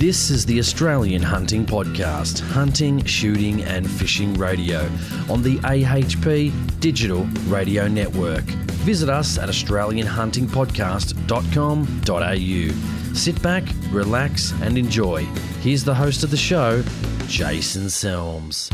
This is the Australian Hunting Podcast, hunting, shooting, and fishing radio on the AHP Digital Radio Network. Visit us at AustralianHuntingPodcast.com.au. Sit back, relax, and enjoy. Here's the host of the show, Jason Selms.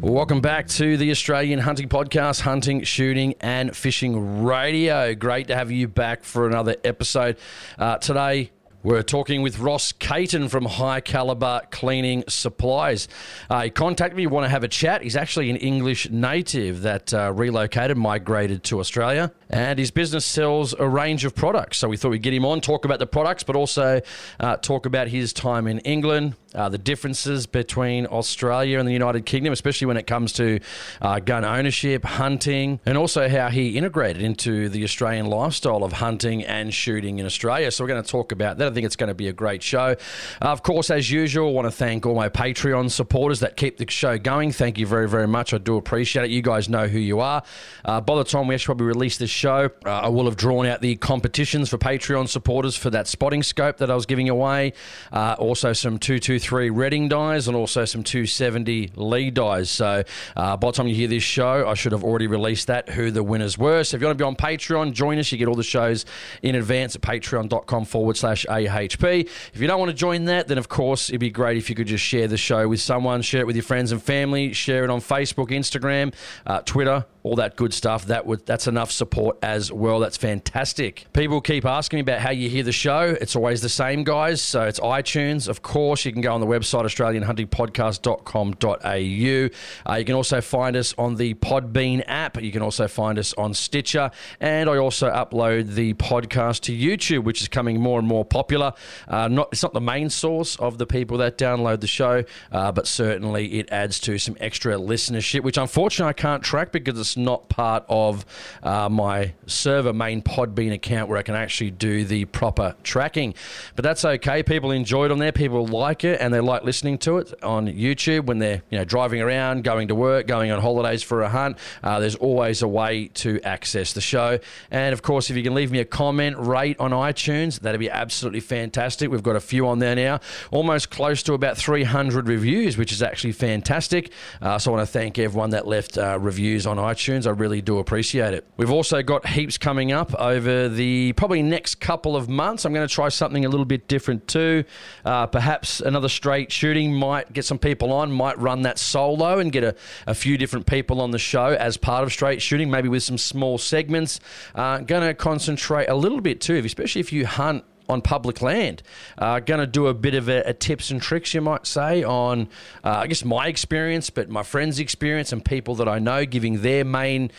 Welcome back to the Australian Hunting Podcast, Hunting, Shooting, and Fishing Radio. Great to have you back for another episode. Uh, today, we're talking with Ross Caton from High Caliber Cleaning Supplies. Uh, he contacted me, you want to have a chat. He's actually an English native that uh, relocated, migrated to Australia, and his business sells a range of products. So we thought we'd get him on, talk about the products, but also uh, talk about his time in England, uh, the differences between Australia and the United Kingdom, especially when it comes to uh, gun ownership, hunting, and also how he integrated into the Australian lifestyle of hunting and shooting in Australia. So we're going to talk about that. I think it's going to be a great show. Uh, of course, as usual, I want to thank all my Patreon supporters that keep the show going. Thank you very, very much. I do appreciate it. You guys know who you are. Uh, by the time we actually probably release this show, uh, I will have drawn out the competitions for Patreon supporters for that spotting scope that I was giving away. Uh, also, some 223 Redding dies and also some 270 Lee dies. So uh, by the time you hear this show, I should have already released that, who the winners were. So if you want to be on Patreon, join us. You get all the shows in advance at patreon.com forward slash AHP. If you don't want to join that, then of course it'd be great if you could just share the show with someone, share it with your friends and family, share it on Facebook, Instagram, uh, Twitter, all that good stuff. That would that's enough support as well. That's fantastic. People keep asking me about how you hear the show. It's always the same, guys. So it's iTunes, of course. You can go on the website australianhuntingpodcast.com.au. Uh, you can also find us on the Podbean app. You can also find us on Stitcher, and I also upload the podcast to YouTube, which is coming more and more popular. Uh, not it's not the main source of the people that download the show, uh, but certainly it adds to some extra listenership, which unfortunately I can't track because it's not part of uh, my server main Podbean account where I can actually do the proper tracking. But that's okay. People enjoy it on there. People like it, and they like listening to it on YouTube when they're you know driving around, going to work, going on holidays for a hunt. Uh, there's always a way to access the show. And of course, if you can leave me a comment, rate on iTunes, that'd be absolutely fantastic. We've got a few on there now, almost close to about 300 reviews, which is actually fantastic. Uh, so I want to thank everyone that left uh, reviews on iTunes. I really do appreciate it. We've also got heaps coming up over the probably next couple of months. I'm going to try something a little bit different too. Uh, perhaps another straight shooting might get some people on, might run that solo and get a, a few different people on the show as part of straight shooting, maybe with some small segments. Uh, going to concentrate a little bit too, especially if you hunt on public land. Uh, going to do a bit of a, a, tips and tricks, you might say, on uh, I guess my experience, but my friends' experience and people that I know, giving their main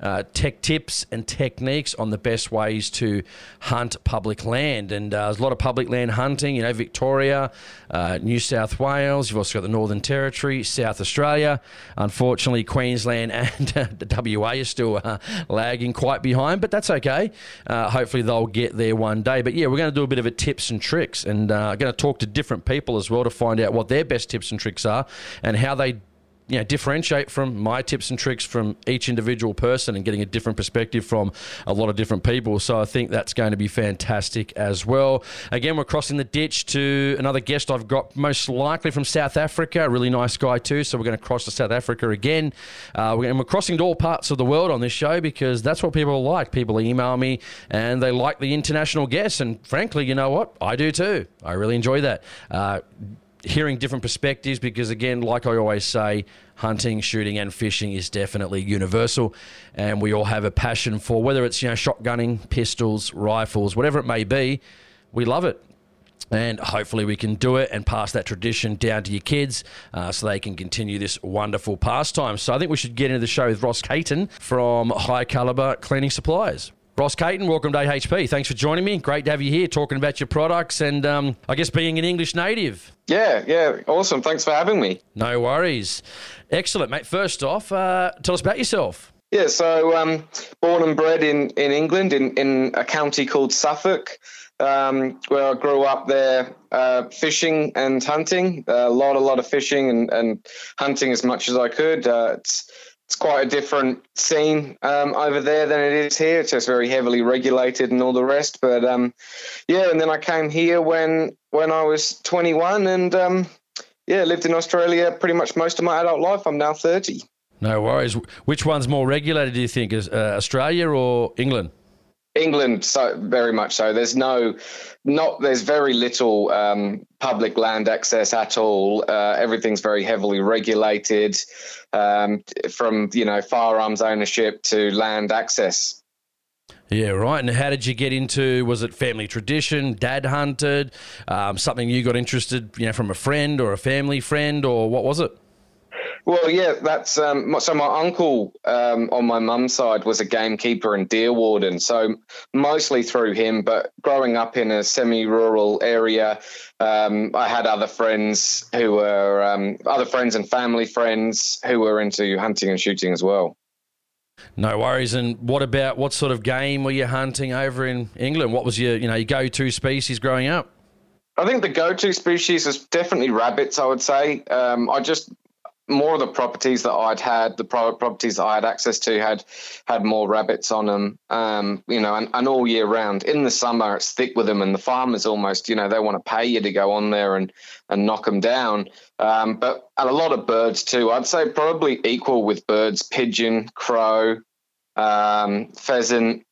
uh, tech tips and techniques on the best ways to hunt public land. And uh, there's a lot of public land hunting, you know, Victoria, uh, New South Wales. You've also got the Northern Territory, South Australia. Unfortunately, Queensland and uh, the WA are still uh, lagging quite behind, but that's okay. Uh, hopefully, they'll get there one day. But yeah, we're going to do a bit of a tips and tricks, and I'm going to talk to different people as well to find out what their best tips and tricks are and how they you know, differentiate from my tips and tricks from each individual person and getting a different perspective from a lot of different people. So I think that's going to be fantastic as well. Again, we're crossing the ditch to another guest I've got, most likely from South Africa, a really nice guy too. So we're going to cross to South Africa again. Uh, and we're crossing to all parts of the world on this show because that's what people like. People email me and they like the international guests. And frankly, you know what? I do too. I really enjoy that. Uh, hearing different perspectives because, again, like I always say, hunting, shooting, and fishing is definitely universal, and we all have a passion for whether it's you know shotgunning, pistols, rifles, whatever it may be. We love it. And hopefully, we can do it and pass that tradition down to your kids uh, so they can continue this wonderful pastime. So, I think we should get into the show with Ross Caton from High Caliber Cleaning Supplies. Ross Caton, welcome to AHP. Thanks for joining me. Great to have you here talking about your products and um, I guess being an English native. Yeah, yeah, awesome. Thanks for having me. No worries. Excellent, mate. First off, uh, tell us about yourself. Yeah, so um, born and bred in, in England in, in a county called Suffolk, um, where I grew up there uh, fishing and hunting. A lot, a lot of fishing and, and hunting as much as I could. Uh, it's it's quite a different scene um, over there than it is here. It's just very heavily regulated and all the rest. But um, yeah, and then I came here when when I was 21, and um, yeah, lived in Australia pretty much most of my adult life. I'm now 30. No worries. Which one's more regulated? Do you think is uh, Australia or England? England, so very much so. There's no, not there's very little um, public land access at all. Uh, everything's very heavily regulated, um, from you know firearms ownership to land access. Yeah, right. And how did you get into? Was it family tradition? Dad hunted? Um, something you got interested, you know, from a friend or a family friend, or what was it? Well, yeah, that's um, so. My uncle um, on my mum's side was a gamekeeper and deer warden, so mostly through him. But growing up in a semi-rural area, um, I had other friends who were um, other friends and family friends who were into hunting and shooting as well. No worries. And what about what sort of game were you hunting over in England? What was your you know your go-to species growing up? I think the go-to species is definitely rabbits. I would say. Um, I just more of the properties that I'd had, the private properties I had access to had had more rabbits on them, um, you know, and, and all year round. In the summer, it's thick with them, and the farmers almost, you know, they want to pay you to go on there and and knock them down. Um, but a lot of birds too. I'd say probably equal with birds: pigeon, crow, um, pheasant,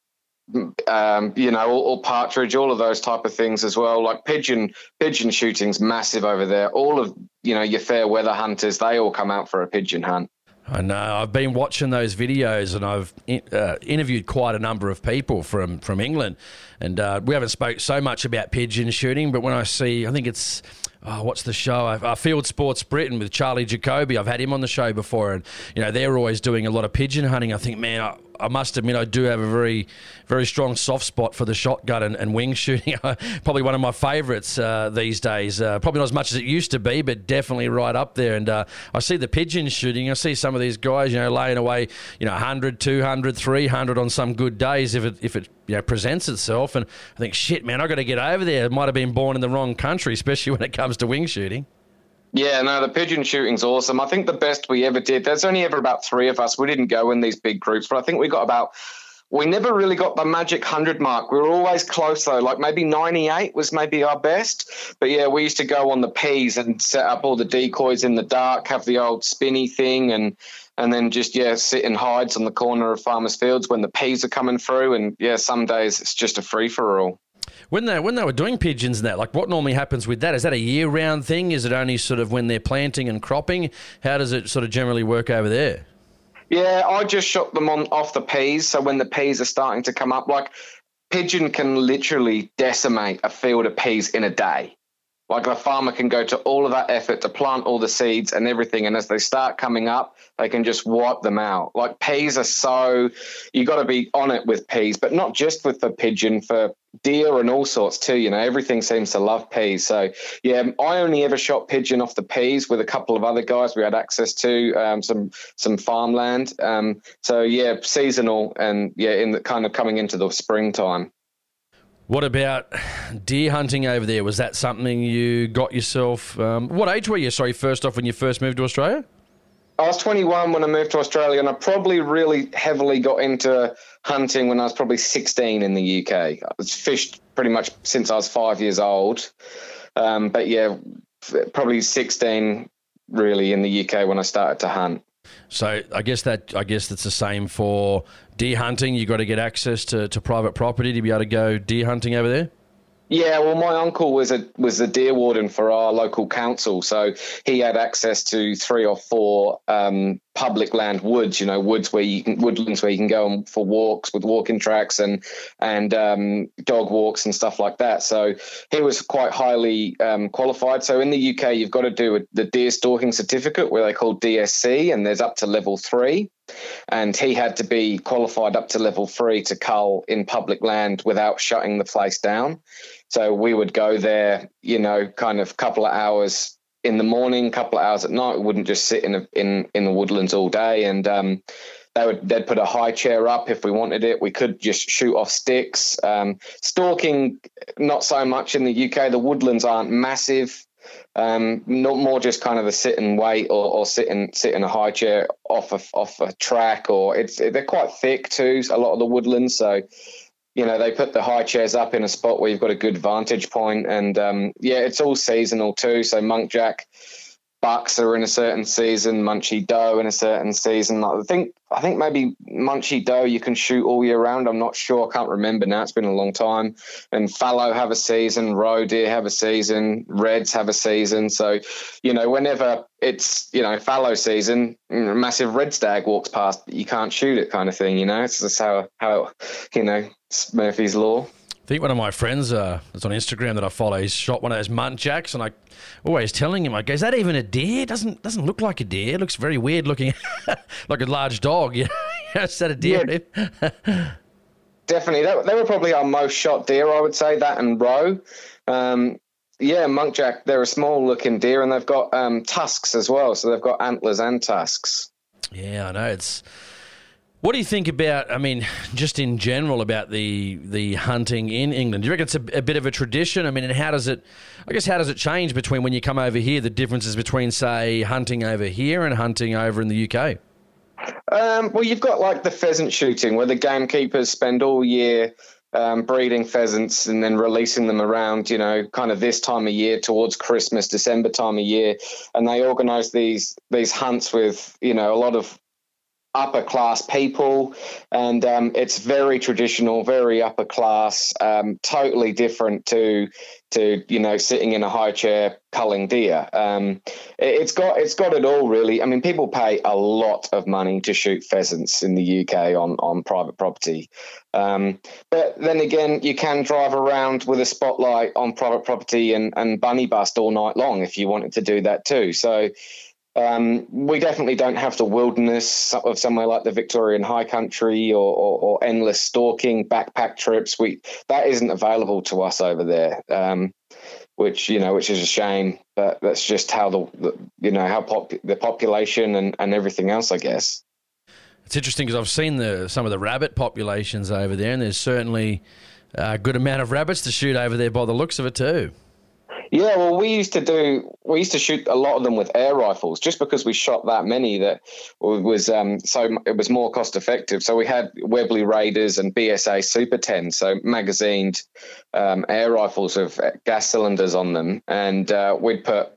um, you know, or, or, partridge, all of those type of things as well. Like pigeon, pigeon shooting's massive over there. All of you know your fair weather hunters, they all come out for a pigeon hunt. I know. I've been watching those videos, and I've uh, interviewed quite a number of people from from England, and uh, we haven't spoke so much about pigeon shooting. But when I see, I think it's oh, what's the show? Uh, Field Sports Britain with Charlie Jacoby. I've had him on the show before, and you know they're always doing a lot of pigeon hunting. I think, man, I, must admit, I do have a very, very strong soft spot for the shotgun and, and wing shooting. probably one of my favourites uh, these days. Uh, probably not as much as it used to be, but definitely right up there. And uh, I see the pigeon shooting. I see some of these guys, you know, laying away, you know, 100, 200, 300 on some good days if it if it you know presents itself. And I think, shit, man, I've got to get over there. I might have been born in the wrong country, especially when it comes to wing shooting. Yeah, no, the pigeon shooting's awesome. I think the best we ever did, there's only ever about three of us. We didn't go in these big groups, but I think we got about, we never really got the magic 100 mark. We were always close though, like maybe 98 was maybe our best. But yeah, we used to go on the peas and set up all the decoys in the dark, have the old spinny thing and, and then just yeah sit in hides on the corner of farmers fields when the peas are coming through and yeah some days it's just a free for all when they when they were doing pigeons and that, like what normally happens with that? Is that a year round thing? Is it only sort of when they're planting and cropping? How does it sort of generally work over there? Yeah, I just shot them on off the peas. So when the peas are starting to come up, like pigeon can literally decimate a field of peas in a day. Like the farmer can go to all of that effort to plant all the seeds and everything, and as they start coming up, they can just wipe them out. Like peas are so you got to be on it with peas, but not just with the pigeon for deer and all sorts too. You know, everything seems to love peas. So yeah, I only ever shot pigeon off the peas with a couple of other guys we had access to um, some some farmland. Um, so yeah, seasonal and yeah, in the kind of coming into the springtime. What about deer hunting over there? Was that something you got yourself? Um, what age were you? Sorry, first off, when you first moved to Australia. I was 21 when I moved to Australia, and I probably really heavily got into hunting when I was probably 16 in the UK. I was fished pretty much since I was five years old. Um, but yeah, probably 16 really in the UK when I started to hunt. So I guess that I guess that's the same for deer hunting. You've got to get access to, to private property to be able to go deer hunting over there. Yeah, well, my uncle was a was a deer warden for our local council, so he had access to three or four um, public land woods. You know, woods where you can woodlands where you can go for walks with walking tracks and and um, dog walks and stuff like that. So he was quite highly um, qualified. So in the UK, you've got to do a, the deer stalking certificate, where they call DSC, and there's up to level three and he had to be qualified up to level three to cull in public land without shutting the place down. So we would go there, you know, kind of couple of hours in the morning, couple of hours at night. We wouldn't just sit in a, in in the woodlands all day, and um, they would they'd put a high chair up if we wanted it. We could just shoot off sticks. Um, stalking, not so much in the UK. The woodlands aren't massive Um, not more just kind of a sit and wait or, or sit and sit in a high chair off a off a track, or it's they're quite thick too. A lot of the woodlands, so you know they put the high chairs up in a spot where you've got a good vantage point, and um, yeah, it's all seasonal too. So muntjac bucks are in a certain season, munchy doe in a certain season. I think I think maybe munchy doe you can shoot all year round. I'm not sure. I can't remember now. It's been a long time. And fallow have a season, roe deer have a season, reds have a season. So, you know, whenever it's you know fallow season, mm, a massive red stag walks past, you can't shoot it, kind of thing. You know, it's just how how you know Murphy's law. I think one of my friends uh, that's on Instagram that I follow, he's shot one of those muntjacs, and I always telling him, I go, "Is that even a deer? Doesn't doesn't look like a deer. It looks very weird looking, like a large dog. Know, is that a deer?" Yeah. Definitely, they, were probably our most shot deer. I would say that and roe. Um, yeah, muntjac. They're a small looking deer, and they've got um, tusks as well. So they've got antlers and tusks. Yeah, I know it's what do you think about? I mean, just in general about the the hunting in England. Do you reckon it's a, a, bit of a tradition? I mean, and how does it? I guess how does it change between when you come over here? The differences between, say, hunting over here and hunting over in the UK. Um, well, you've got like the pheasant shooting, where the gamekeepers spend all year um, breeding pheasants and then releasing them around, you know, kind of this time of year towards Christmas, December time of year, and they organise these these hunts with, you know, a lot of upper class people, and um, it's very traditional, very upper class, um, totally different to to you know sitting in a high chair culling deer. Um, it, has got it's got it all really. I mean, people pay a lot of money to shoot pheasants in the UK on on private property, um, but then again, you can drive around with a spotlight on private property and and bunny bust all night long if you wanted to do that too. So um, we definitely don't have the wilderness of somewhere like the Victorian High Country or, or, or, endless stalking backpack trips. We that isn't available to us over there, um, which you know, which is a shame. But that's just how the, the you know how pop, the population and, and everything else, I guess. It's interesting because I've seen the some of the rabbit populations over there, and there's certainly a good amount of rabbits to shoot over there by the looks of it too. Yeah, well, we used to do we used to shoot a lot of them with air rifles, just because we shot that many that was um, so it was more cost effective. So we had Webley Raiders and BSA Super 10, so magazined um, air rifles with gas cylinders on them, and uh, we'd put.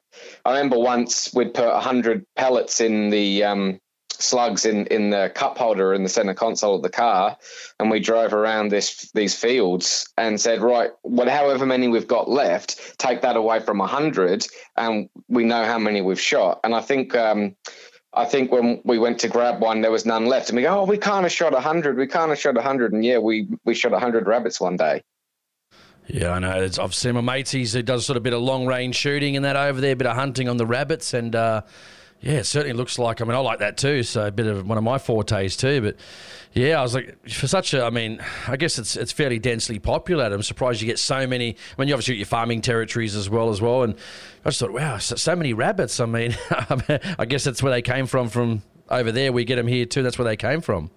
I remember once we'd put hundred pellets in the um, slugs in in the cup holder in the center console of the car, and we drove around this these fields and said, right, well, however many we've got left, take that away from hundred, and we know how many we've shot. And I think. Um, I think when we went to grab one, there was none left, and we go, "Oh, we can't have shot hundred. We can't have shot hundred." And yeah, we we shot hundred rabbits one day. Yeah, I know. I've seen my mates. He does sort of a bit of long range shooting and that over there, a bit of hunting on the rabbits, and uh, yeah, it certainly looks like. I mean, I like that too. So a bit of one of my fortes too. But yeah, I was like, for such a. I mean, I guess it's it's fairly densely populated. I'm surprised you get so many. I mean, you obviously got your farming territories as well as well. And I just thought, wow, so, so many rabbits. I mean, I guess that's where they came from. From over there, we get them here too. That's where they came from.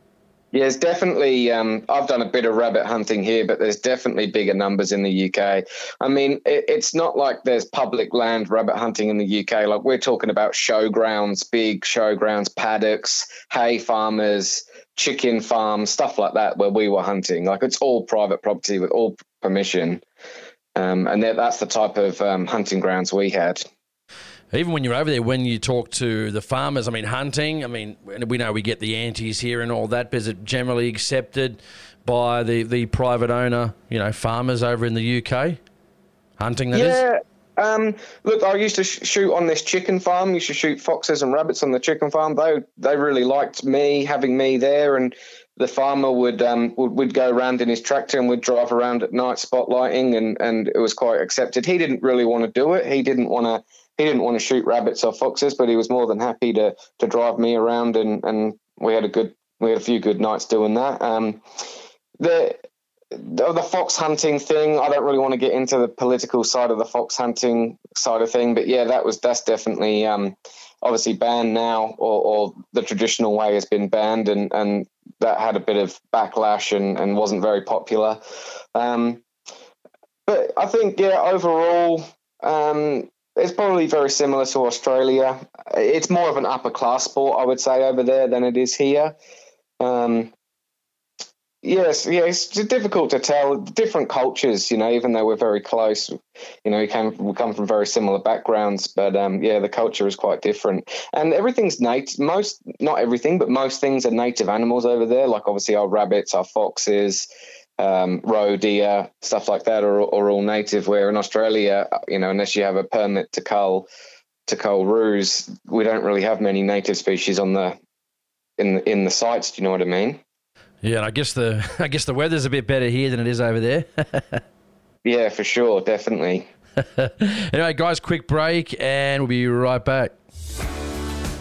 Yeah, it's definitely. Um, I've done a bit of rabbit hunting here, but there's definitely bigger numbers in the UK. I mean, it, it's not like there's public land rabbit hunting in the UK. Like we're talking about showgrounds, big showgrounds, paddocks, hay farmers, chicken farms, stuff like that, where we were hunting. Like it's all private property with all permission, um, and that's the type of um, hunting grounds we had even when you're over there, when you talk to the farmers, I mean, hunting, I mean, we know we get the antis here and all that, but is it generally accepted by the, the private owner, you know, farmers over in the UK? Hunting, that yeah. is? Um, look, I used to sh- shoot on this chicken farm. Used to shoot foxes and rabbits on the chicken farm. They they really liked me having me there, and the farmer would um would, would go around in his tractor and would drive around at night spotlighting, and and it was quite accepted. He didn't really want to do it. He didn't want to he didn't want to shoot rabbits or foxes, but he was more than happy to to drive me around, and and we had a good we had a few good nights doing that. Um, the the fox hunting thing, I don't really want to get into the political side of the fox hunting side of thing, but yeah, that was that's definitely um, obviously banned now, or, or, the traditional way has been banned, and and that had a bit of backlash and and wasn't very popular. Um, but I think yeah, overall, um, it's probably very similar to Australia. It's more of an upper class sport, I would say, over there than it is here. Um, yes, yeah, it's difficult to tell. Different cultures, you know, even though we're very close, you know, we come we come from very similar backgrounds, but um, yeah, the culture is quite different. And everything's native. Most, not everything, but most things are native animals over there. Like obviously our rabbits, our foxes um, roe deer, stuff like that, are, are all native. Where in Australia, you know, unless you have a permit to cull to cull roos, we don't really have many native species on the in in the sites. Do you know what I mean? Yeah, and I guess the I guess the weather's a bit better here than it is over there. yeah, for sure, definitely. anyway, guys, quick break, and we'll be right back.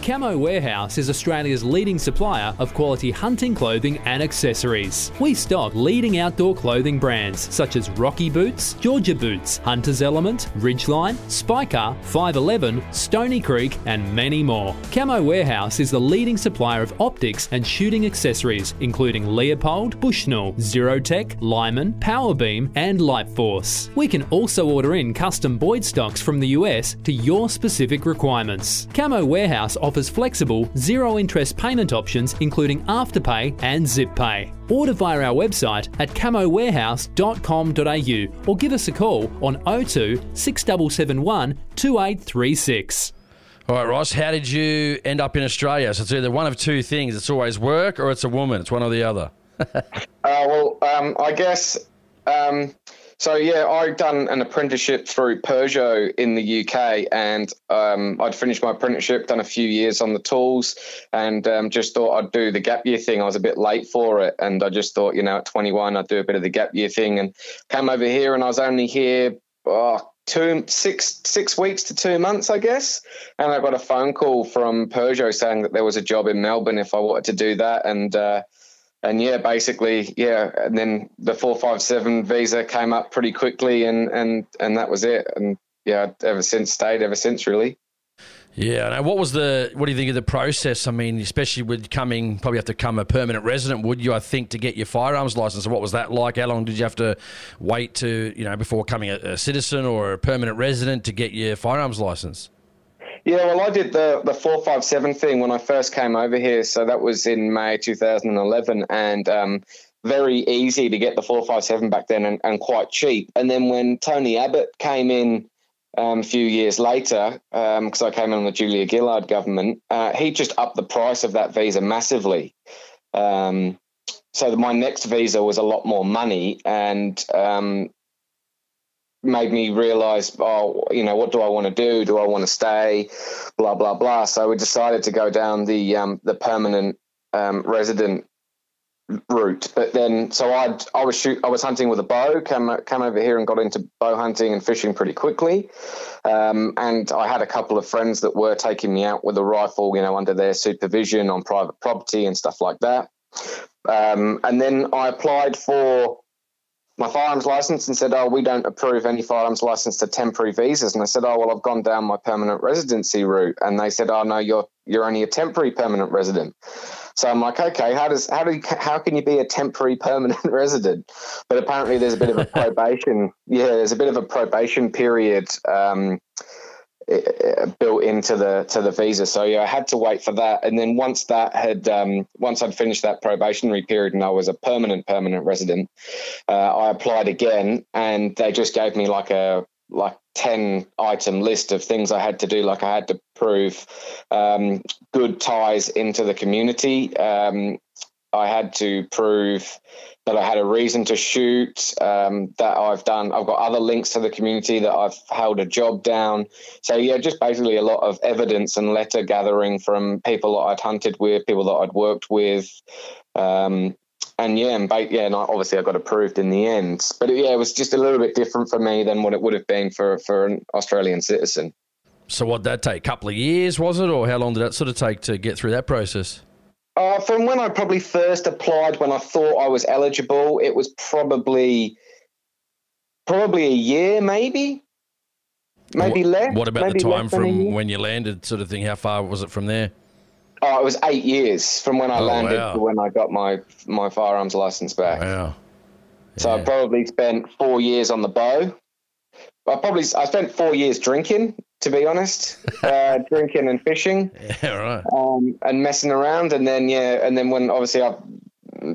Camo Warehouse is Australia's leading supplier of quality hunting clothing and accessories. We stock leading outdoor clothing brands such as Rocky Boots, Georgia Boots, Hunter's Element, Ridgeline, Spika, 511, Stony Creek, and many more. Camo Warehouse is the leading supplier of optics and shooting accessories, including Leupold, Bushnell, Zerotech, Lyman, Powa Beam, and Lightforce. We can also order in custom Boyd stocks from the US to your specific requirements. Camo Warehouse offers offers flexible, zero interest payment options including Afterpay and ZipPay. Order via our website at camowarehouse.com.au or give us a call on 02 6771 2836. All right, Ross, how did you end up in Australia? So it's either one of two things. It's always work or it's a woman. It's one or the other. uh, well, um, I guess um, so yeah, I'd done an apprenticeship through Peugeot in the UK, and um, I'd finished my apprenticeship, done a few years on the tools, and um, just thought I'd do the gap year thing. I was a bit late for it, and I just thought, you know, at 21, I'd do a bit of the gap year thing, and came over here, and I was only here. Oh, two six six weeks to two months, I guess. And I got a phone call from Peugeot saying that there was a job in Melbourne if I wanted to do that, and uh, and yeah, basically, yeah. And then the four five seven visa came up pretty quickly, and and and that was it. And yeah, ever since stayed ever since really. Yeah. Now, what was the? What do you think of the process? I mean, especially with coming, probably have to come a permanent resident. Would you? I think to get your firearms license. What was that like? How long did you have to wait to you know before becoming a, a citizen or a permanent resident to get your firearms license? Yeah, well, I did the the four five seven thing when I first came over here. So that was in May 2011, and um, very easy to get the four five seven back then, and, and, quite cheap. And then when Tony Abbott came in um, a few years later, because um, I came in on the Julia Gillard government, uh, he just upped the price of that visa massively. Um, so my next visa was a lot more money, and um, made me realize, oh, you know, what do I want to do? Do I want to stay? Blah blah blah. So we decided to go down the um, the permanent um, resident route. But then, so I I was shoot I was hunting with a bow. Came came over here and got into bow hunting and fishing pretty quickly. Um, and I had a couple of friends that were taking me out with a rifle, you know, under their supervision on private property and stuff like that. Um, and then I applied for my firearms license and said, "Oh, we don't approve any firearms license to temporary visas." And I said, "Oh, well, I've gone down my permanent residency route." And they said, "Oh, no, you're you're only a temporary permanent resident." So I'm like, "Okay, how does how do you, how can you be a temporary permanent resident?" But apparently, there's a bit of a probation. yeah, there's a bit of a probation period. Um, built into the to the visa. So yeah, I had to wait for that, and then once that had um, once I'd finished that probationary period and I was a permanent permanent resident, uh, I applied again, and they just gave me like a like 10 item list of things I had to do. Like I had to prove um, good ties into the community. Um, I had to prove that I had a reason to shoot, um, that I've done, I've got other links to the community that I've held a job down. So, yeah, just basically a lot of evidence and letter gathering from people that I'd hunted with, people that I'd worked with. Um, and yeah, and yeah, and obviously I got approved in the end. But yeah, it was just a little bit different for me than what it would have been for, for an Australian citizen. So, what that take? A couple of years, was it? Or how long did that sort of take to get through that process? Uh, from when I probably first applied, when I thought I was eligible, it was probably probably a year, maybe, maybe what, less. What about the time from when you landed, sort of thing? How far was it from there? Oh, it was eight years from when I oh, landed wow. to when I got my my firearms license back. Wow. Yeah. So I probably spent four years on the bow. I probably I spent four years drinking to be honest, uh, drinking and fishing, Yeah, right. um, and messing around. And then yeah, and then when obviously I've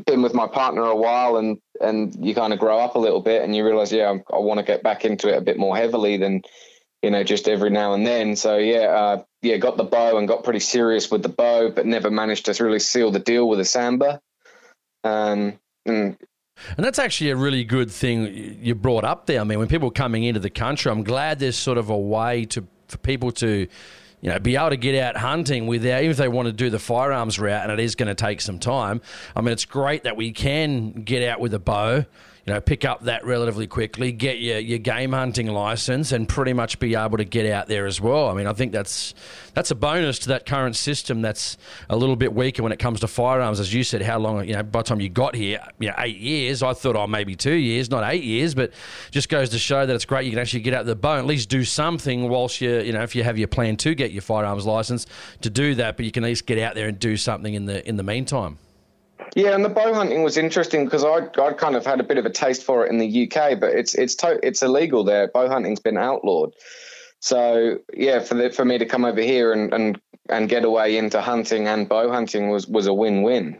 been with my partner a while, and and you kind of grow up a little bit, and you realize yeah, I, I want to get back into it a bit more heavily than you know just every now and then. So yeah, uh, yeah, got the bow and got pretty serious with the bow, but never managed to really seal the deal with a sambar. Um, and And that's actually a really good thing you brought up there. I mean, when people are coming into the country, I'm glad there's sort of a way to for people to, you know, be able to get out hunting without, even if they want to do the firearms route, and it is going to take some time. I mean, it's great that we can get out with a bow. You know, pick up that relatively quickly, get your, your game hunting license, and pretty much be able to get out there as well. I mean, I think that's that's a bonus to that current system. That's a little bit weaker when it comes to firearms, as you said. How long? You know, by the time you got here, you know, eight years. I thought, oh, maybe two years, not eight years, but just goes to show that it's great. You can actually get out the bow, at least do something whilst you, you know, if you have your plan to get your firearms license to do that, but you can at least get out there and do something in the in the meantime. Yeah, and the bow hunting was interesting because I I kind of had a bit of a taste for it in the UK, but it's it's to, it's illegal there. Bow hunting's been outlawed. So yeah, for the, for me to come over here and, and and get away into hunting and bow hunting was was a win win.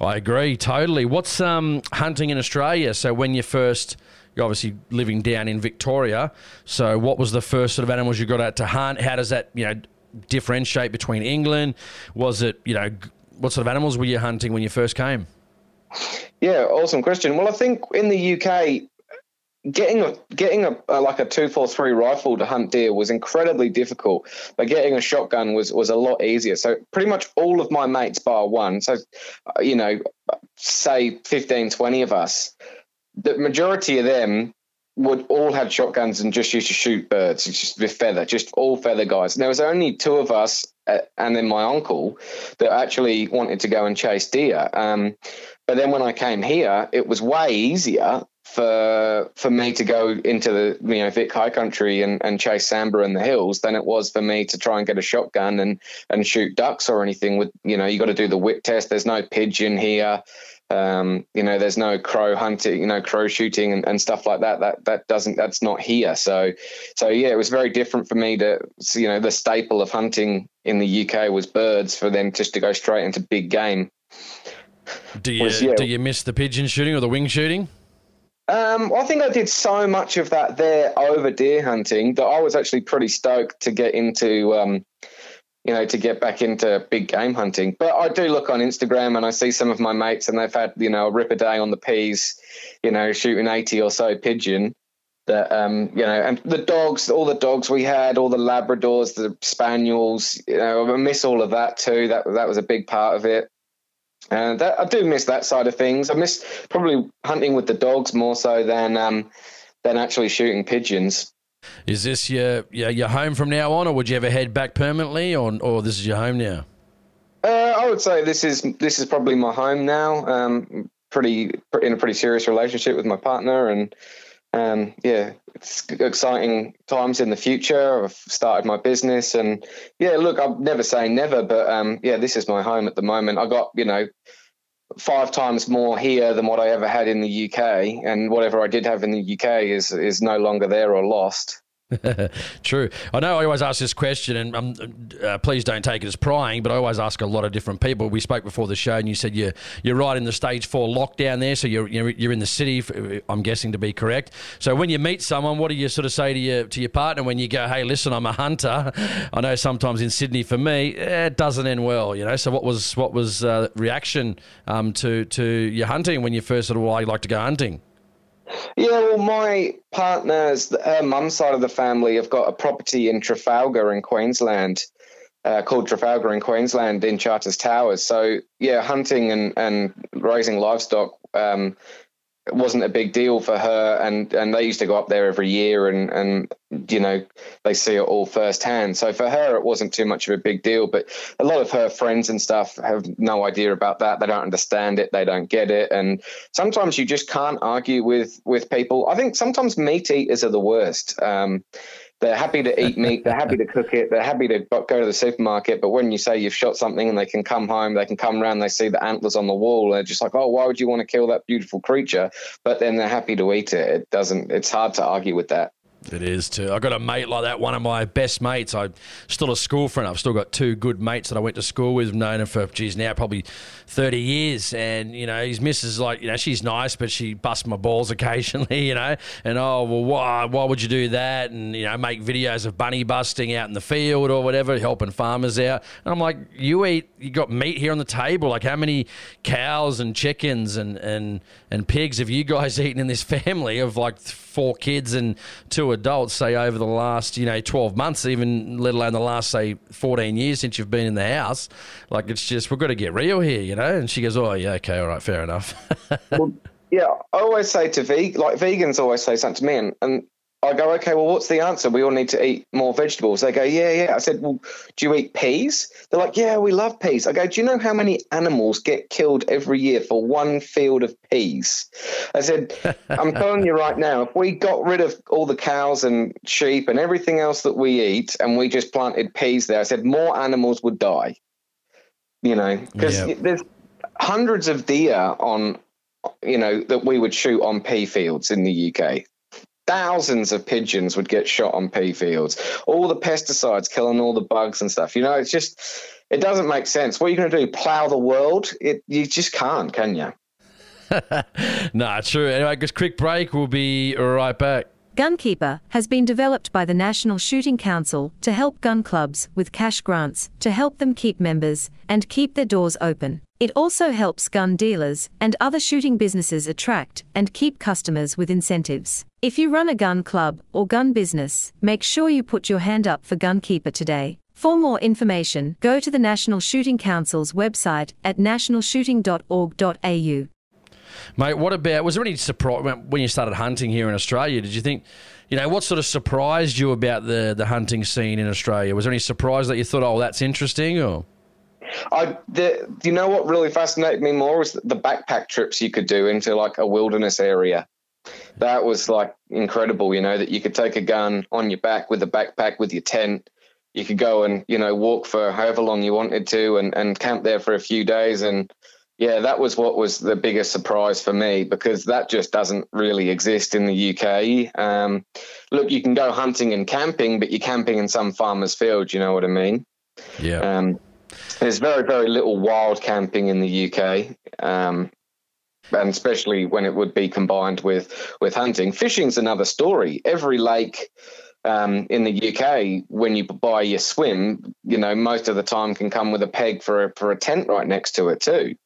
I agree totally. What's um, hunting in Australia? So when you first, you're obviously living down in Victoria. So what was the first sort of animals you got out to hunt? How does that you know differentiate between England? Was it you know what sort of animals were you hunting when you first came? Yeah, awesome question. Well, I think in the UK, getting a getting a, a like a two four three rifle to hunt deer was incredibly difficult, but getting a shotgun was was a lot easier. So pretty much all of my mates, bar one, so uh, you know, say 15, 20 of us, the majority of them would all had shotguns and just used to shoot birds just with feather, just all feather guys. And there was only two of us, and then my uncle, that actually wanted to go and chase deer. Um, but then when I came here, it was way easier for for me to go into the you know Vic High Country and, and chase sambar in the hills than it was for me to try and get a shotgun and and shoot ducks or anything. With you know you got to do the whip test. There's no pigeon here. Um, you know, there's no crow hunting, you know, crow shooting and, and stuff like that. That that doesn't that's not here. So so yeah, it was very different for me to you know the staple of hunting in the UK was birds. For them just to go straight into big game. Do you Was, yeah. do you miss the pigeon shooting or the wing shooting? Um, I think I did so much of that there over deer hunting that I was actually pretty stoked to get into, um, you know, to get back into big game hunting. But I do look on Instagram and I see some of my mates and they've had, you know, a rip a day on the peas, you know, shooting 80 or so pigeon. That um, you know, and the dogs, all the dogs we had, all the Labradors, the Spaniels, you know, I miss all of that too. That that was a big part of it. And that, I do miss that side of things. I miss probably hunting with the dogs more so than um, than actually shooting pigeons. Is this your, your your home from now on, or would you ever head back permanently, or or this is your home now? Uh, I would say this is this is probably my home now. Um, pretty in a pretty serious relationship with my partner, and um, yeah, it's exciting times in the future. I've started my business, and yeah, look, I'm never saying never, but um, yeah, this is my home at the moment. I got you know five times more here than what I ever had in the UK, and whatever I did have in the UK is is no longer there or lost. True. I know I always ask this question, and um, uh, please don't take it as prying, but I always ask a lot of different people. We spoke before the show, and you said you're, you're right in the stage four lockdown there, so you're, you're, in the city, I'm guessing to be correct. So when you meet someone, what do you sort of say to your, to your partner when you go, hey, listen, I'm a hunter? I know sometimes in Sydney for me, it doesn't end well, you know. So what was what was uh, reaction um, to, to your hunting when you first sort of, well, I like to go hunting? Yeah, well, my partner's her mum's side of the family have got a property in Trafalgar in Queensland, uh, called Trafalgar in Queensland in Charters Towers. So yeah, hunting and and raising livestock um, wasn't a big deal for her, and and they used to go up there every year, and and you know they see it all firsthand. So for her, it wasn't too much of a big deal. But a lot of her friends and stuff have no idea about that. They don't understand it. They don't get it. And sometimes you just can't argue with with people. I think sometimes meat eaters are the worst. Um, they're happy to eat meat. They're happy to cook it. They're happy to go to the supermarket. But when you say you've shot something and they can come home, they can come around, they see the antlers on the wall, they're just like, oh, why would you want to kill that beautiful creature? But then they're happy to eat it. It doesn't. It's hard to argue with that. It is too. I got a mate like that. One of my best mates. I'm still a school friend. I've still got two good mates that I went to school with. Known him for geez now probably thirty years. And you know his missus is like you know she's nice, but she busts my balls occasionally. You know, and oh well, why why would you do that? And you know make videos of bunny busting out in the field or whatever, helping farmers out. And I'm like, you eat, you got meat here on the table. Like how many cows and chickens and and and pigs have you guys eaten in this family of like four kids and two adults, say, over the last, you know, 12 months, even let alone the last, say, 14 years since you've been in the house. Like, it's just, we've got to get real here, you know? And she goes, oh, yeah, okay, all right, fair enough. well, yeah, I always say to veg, like vegans always say something to me, and, and I go, okay, well, what's the answer? We all need to eat more vegetables. They go, yeah, yeah. I said, well, do you eat peas? They're like, yeah, we love peas. I go, do you know how many animals get killed every year for one field of peas? I said, I'm telling you right now, if we got rid of all the cows and sheep and everything else that we eat and we just planted peas there, I said, more animals would die. You know, because yep. there's hundreds of deer on, you know, that we would shoot on pea fields in the UK thousands of pigeons would get shot on pea fields. All the pesticides killing all the bugs and stuff. You know, it's just it doesn't make sense. What are you going to do? Plow the world? It you just can't, can you? nah, true. Anyway, just quick break. We'll be right back. Gunkeeper has been developed by the National Shooting Council to help gun clubs with cash grants to help them keep members and keep their doors open. It also helps gun dealers and other shooting businesses attract and keep customers with incentives. If you run a gun club or gun business, make sure you put your hand up for Gunkeeper today. For more information, go to the National Shooting Council's website at nationalshooting.org.au. Mate, what about, was there any surprise when you started hunting here in Australia? Did you think, you know, what sort of surprised you about the, the hunting scene in Australia? Was there any surprise that you thought, oh, that's interesting or? I, the, you know what really fascinated me more was the backpack trips you could do into like a wilderness area. That was like incredible, you know, that you could take a gun on your back with a backpack with your tent. You could go and, you know, walk for however long you wanted to and, and camp there for a few days. And yeah, that was what was the biggest surprise for me because that just doesn't really exist in the UK. Um, look, you can go hunting and camping, but you're camping in some farmer's field, you know what I mean? Yeah. Um, there's very, very little wild camping in the UK, um, and especially when it would be combined with with hunting. Fishing's another story. Every lake um, in the UK, when you buy your swim, you know most of the time can come with a peg for a, for a tent right next to it too.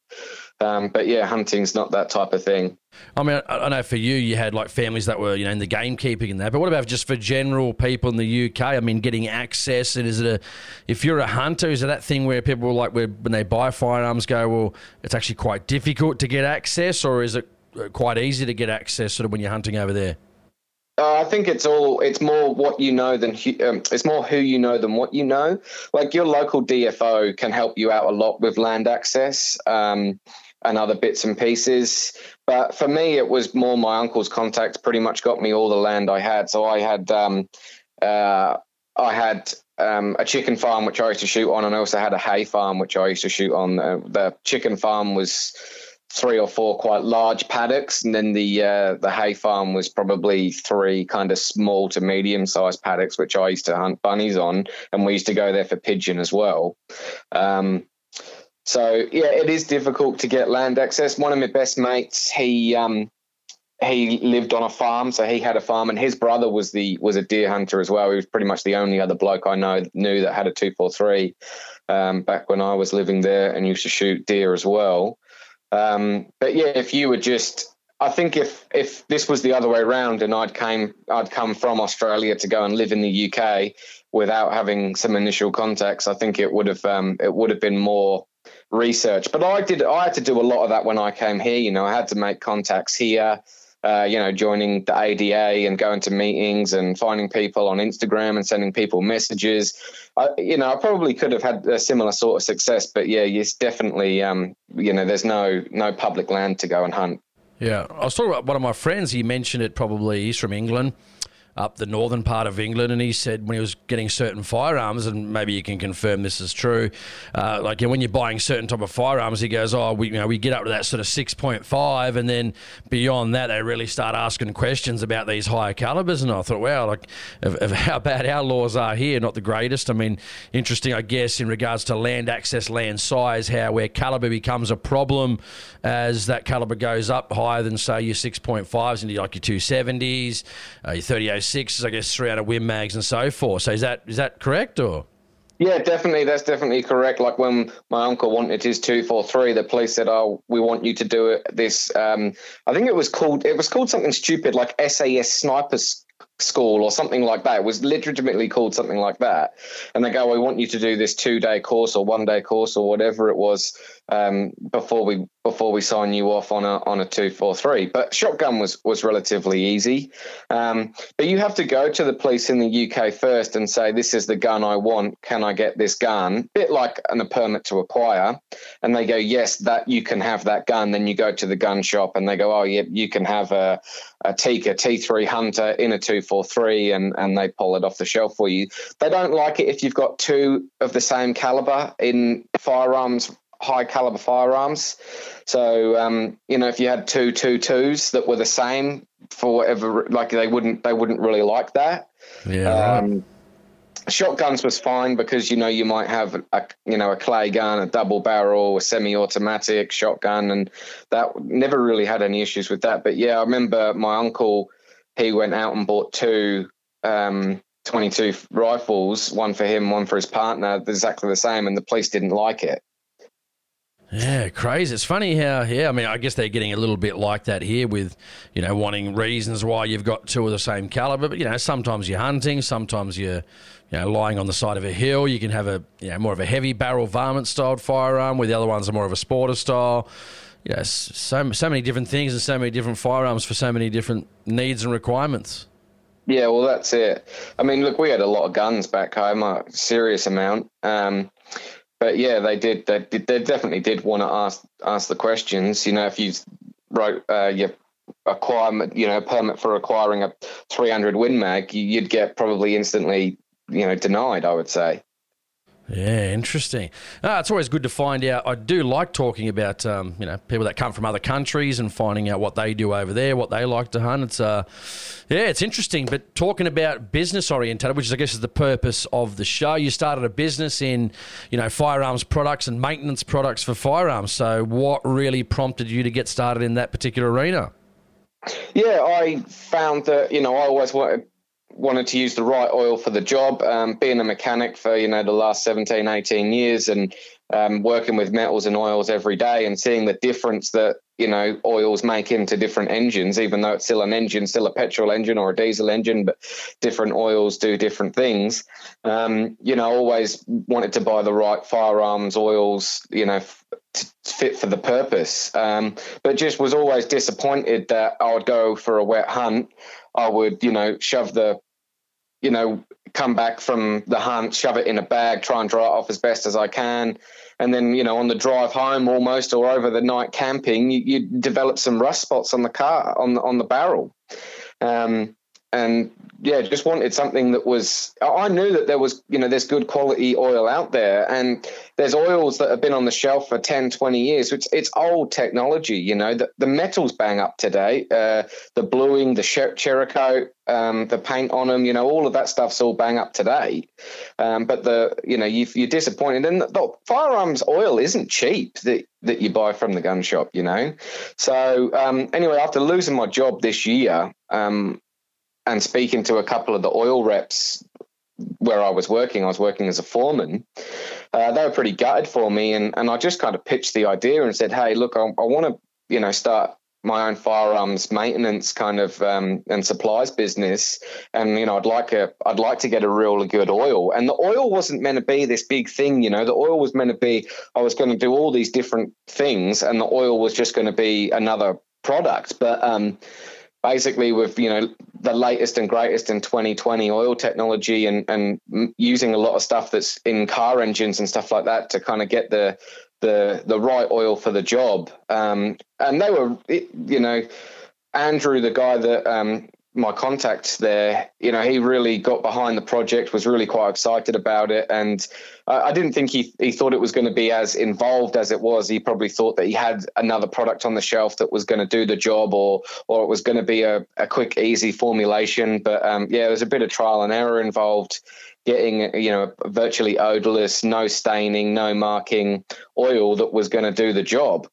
Um, but yeah, hunting's not that type of thing. I mean, I know for you, you had like families that were, you know, in the gamekeeping and that. But what about just for general people in the UK? I mean, getting access and is it a, if you're a hunter, is it that thing where people like where, when they buy firearms go, well, it's actually quite difficult to get access, or is it quite easy to get access sort of when you're hunting over there? Uh, I think it's all. It's more what you know than um, it's more who you know than what you know. Like your local DFO can help you out a lot with land access. Um, and other bits and pieces. But for me, it was more my uncle's contacts pretty much got me all the land I had. So I had um, uh, I had um, a chicken farm which I used to shoot on, and I also had a hay farm which I used to shoot on. Uh, the chicken farm was three or four quite large paddocks, and then the uh, the hay farm was probably three kind of small to medium sized paddocks, which I used to hunt bunnies on, and we used to go there for pigeon as well. Um, so yeah, it is difficult to get land access. One of my best mates, he um, he lived on a farm, so he had a farm, and his brother was the was a deer hunter as well. He was pretty much the only other bloke I know knew that had a two four three um, back when I was living there, and used to shoot deer as well. Um, but yeah, if you were just I think if if this was the other way around and I'd came I'd come from Australia to go and live in the UK without having some initial contacts, I think it would have um, it would have been more research. But I did. I had to do a lot of that when I came here. You know, I had to make contacts here. Uh, you know, joining the ADA and going to meetings and finding people on Instagram and sending people messages. I, you know, I probably could have had a similar sort of success, but yeah, it's definitely, um, you know, there's no no public land to go and hunt. Yeah, I was talking about one of my friends. He mentioned it. Probably he's from England. Up the northern part of England, and he said when he was getting certain firearms, and maybe you can confirm this is true, uh, like when you're buying certain type of firearms, he goes, "Oh, we you know we get up to that sort of six point five, and then beyond that, they really start asking questions about these higher calibers." And I thought, wow, like of, of how bad our laws are here, not the greatest. I mean, interesting, I guess, in regards to land access, land size, how where caliber becomes a problem as that caliber goes up higher than say your six point fives into like your two seventies, uh, your thirty oh sixes, I guess, three out of Win mags and so forth. So is that is that correct or? Yeah, definitely. That's definitely correct. Like when my uncle wanted his two four three, the police said, "Oh, we want you to do it." This, um, I think it was called. It was called something stupid like SAS snipers school or something like that. It was legitimately called something like that. And they go, "We want you to do this two day course or one day course or whatever it was um, before we before we sign you off on a on a two four three. But shotgun was was relatively easy. Um, but you have to go to the police in the UK first and say, "This is the gun I want. Can I get this gun?" Bit like an, a permit to acquire. And they go, "Yes, that you can have that gun." Then you go to the gun shop and they go, "Oh, yeah, you can have a a Tikka T3 Hunter in a 243 and, and they pull it off the shelf for you. They don't like it if you've got two of the same caliber in firearms high caliber firearms. So um, you know, if you had two two twos that were the same for whatever, like they wouldn't they wouldn't really like that. Yeah. Um, right. Shotguns was fine because you know you might have a you know a clay gun, a double barrel, a semi-automatic shotgun, and that never really had any issues with that. But yeah, I remember my uncle he went out and bought two um, 22 rifles, one for him, one for his partner, exactly the same, and the police didn't like it. Yeah, crazy. It's funny how, yeah, I mean, I guess they're getting a little bit like that here with, you know, wanting reasons why you've got two of the same caliber. But, you know, sometimes you're hunting, sometimes you're, you know, lying on the side of a hill. You can have a, you know, more of a heavy barrel varmint styled firearm, where the other ones are more of a sporter style. Yes, so, so many different things and so many different firearms for so many different needs and requirements. Yeah, well, that's it. I mean, look, we had a lot of guns back home, a serious amount. Um, but yeah, they did. They, did, they definitely did want to ask ask the questions. You know, if you wrote uh, your acquirement, you know, permit for acquiring a 300 Win Mag, you'd get probably instantly, you know, denied. I would say. Yeah, interesting. Ah, it's always good to find out. I do like talking about um, you know people that come from other countries and finding out what they do over there, what they like to hunt. It's uh, yeah, it's interesting. But talking about business oriented, which is, I guess is the purpose of the show. You started a business in you know firearms products and maintenance products for firearms. So what really prompted you to get started in that particular arena? Yeah, I found that you know I always wanted wanted to use the right oil for the job. Um, being a mechanic for you know the last 17, 18 years, and um, working with metals and oils every day, and seeing the difference that you know oils make into different engines, even though it's still an engine, still a petrol engine or a diesel engine, but different oils do different things. Um, you know, always wanted to buy the right firearms oils. You know. F- fit for the purpose, um, but just was always disappointed that I would go for a wet hunt. I would, you know, shove the you know, come back from the hunt, shove it in a bag, try and dry it off as best as I can. And then, you know, on the drive home almost or over the night camping, you, you develop some rust spots on the car, on the, on the barrel. Um, and yeah, just wanted something that was. I knew that there was, you know, there's good quality oil out there, and there's oils that have been on the shelf for 10, 20 years. It's it's old technology, you know. The, the metals bang up today. Uh, the bluing, the Cerakote, um, the paint on them, you know, all of that stuff's all bang up today. Um, but the, you know, you, are disappointed. And the, the firearms oil isn't cheap that that you buy from the gun shop, you know. So um, anyway, after losing my job this year, um, and speaking to a couple of the oil reps where I was working, I was working as a foreman. Uh, they were pretty gutted for me, and and I just kind of pitched the idea and said, "Hey, look, I, I want to, you know, start my own firearms maintenance kind of um, and supplies business, and you know, I'd like a, I'd like to get a really good oil. And the oil wasn't meant to be this big thing, you know. The oil was meant to be, I was going to do all these different things, and the oil was just going to be another product. But um, basically with you know the latest and greatest in 2020 oil technology and and using a lot of stuff that's in car engines and stuff like that to kind of get the the the right oil for the job. Um, and they were you know Andrew the guy that um, my contact there, you know, he really got behind the project, was really quite excited about it, and I didn't think he he thought it was going to be as involved as it was. He probably thought that he had another product on the shelf that was going to do the job, or or it was going to be a, a quick, easy formulation. But um, yeah, there's a bit of trial and error involved. Getting you know virtually odorless, no staining, no marking oil that was going to do the job.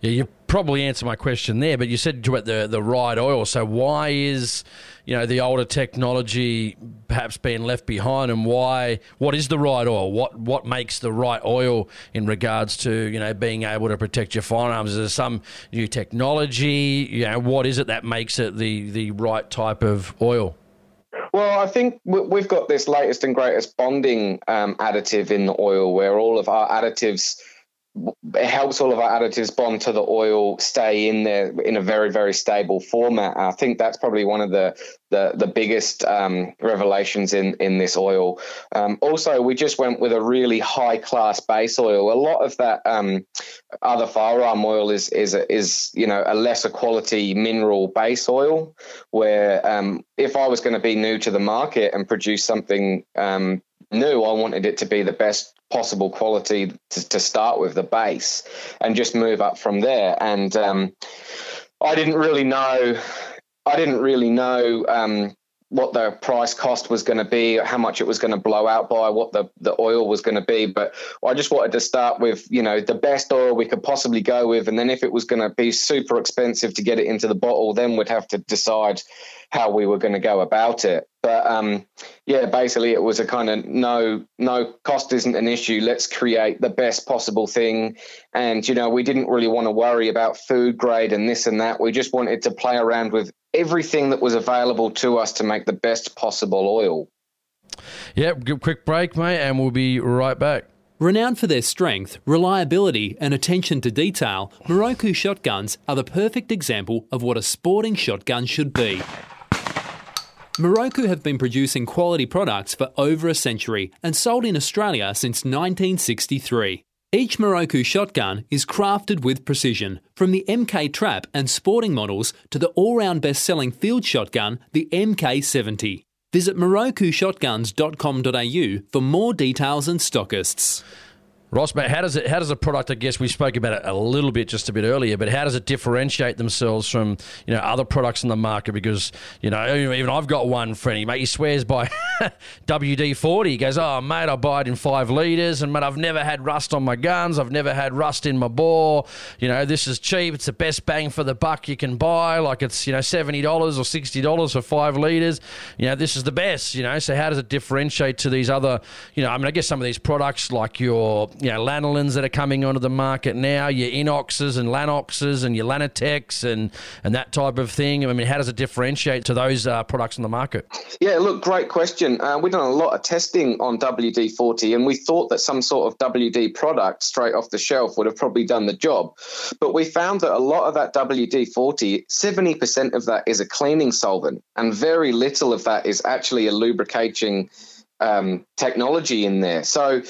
Yeah, you probably answered my question there, but you said about the the right oil. So why is you know the older technology perhaps being left behind, and why? What is the right oil? What what makes the right oil in regards to you know being able to protect your firearms? Is there some new technology? You know, what is it that makes it the the right type of oil? Well, I think we've got this latest and greatest bonding um, additive in the oil, where all of our additives it helps all of our additives bond to the oil stay in there in a very very stable format. I think that's probably one of the the, the biggest um, revelations in in this oil. Um, also we just went with a really high class base oil. A lot of that um, other firearm oil is is is you know a lesser quality mineral base oil where um, if i was going to be new to the market and produce something um, new i wanted it to be the best possible quality to, to, start with the base and just move up from there. And um, i didn't really know i didn't really know um, what the price cost was going to be how much it was going to blow out by what the, the oil was going to be but i just wanted to start with you know the best oil we could possibly go with and then if it was going to be super expensive to get it into the bottle then we'd have to decide how we were going to go about it. But um, yeah, basically it was a kind of no, no cost isn't an issue. Let's create the best possible thing. And you know, we didn't really want to worry about food grade and this and that. We just wanted to play around with everything that was available to us to make the best possible oil. Yep, Yeah, quick break, mate, and we'll be right back. Renowned for their strength, reliability, and attention to detail, Miroku shotguns are the perfect example of what a sporting shotgun should be. Miroku have been producing quality products for over a century and sold in Australia since 1963. Each Miroku shotgun is crafted with precision, from the MK Trap and sporting models to the all round best selling field shotgun, the MK70. Visit mirokushotguns.com.au for more details and stockists. Ross, mate, how does it? How does a product? I guess we spoke about it a little bit just a bit earlier, but how does it differentiate themselves from you know other products in the market? Because you know even I've got one friend, mate. He swears by WD forty. He goes, "Oh, mate, I buy it in five liters, and mate, I've never had rust on my guns. I've never had rust in my bore. You know, this is cheap. It's the best bang for the buck you can buy. Like it's you know seventy dollars or sixty dollars for five liters. You know, this is the best. You know, so how does it differentiate to these other? You know, I mean, I guess some of these products like your you know, lanolins that are coming onto the market now, your inoxes and lanoxes and your Lanotec and, and that type of thing? I mean, how does it differentiate to those uh, products on the market? Yeah, look, great question. Uh, we've done a lot of testing on WD 40 and we thought that some sort of WD product straight off the shelf would have probably done the job. But we found that a lot of that WD 40, 70% of that is a cleaning solvent, and very little of that is actually a lubricating um, technology in there. So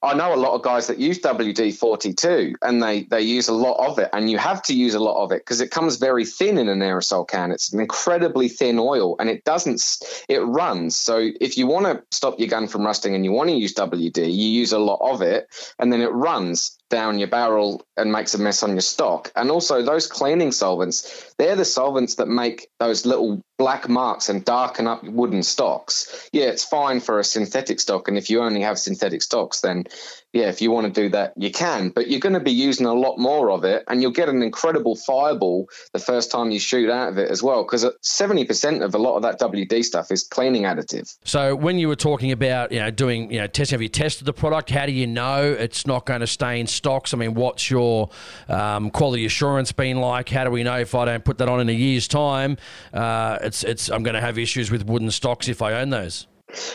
I know a lot of guys that use WD 42 and they, they use a lot of it. And you have to use a lot of it because it comes very thin in an aerosol can. It's an incredibly thin oil and it doesn't, it runs. So if you want to stop your gun from rusting and you want to use WD, you use a lot of it and then it runs down your barrel and makes a mess on your stock. And also, those cleaning solvents, they're the solvents that make those little black marks and darken up wooden stocks. Yeah, it's fine for a synthetic stock. And if you only have synthetic stocks, then yeah, if you want to do that, you can, but you're going to be using a lot more of it and you'll get an incredible fireball the first time you shoot out of it as well. Because 70% of a lot of that WD stuff is cleaning additive. So when you were talking about, you know, doing, you know, testing, have you tested the product? How do you know it's not going to stay in stocks? I mean, what's your um, quality assurance been like? How do we know if I don't put that on in a year's time, uh, it's, it's, I'm going to have issues with wooden stocks if I own those?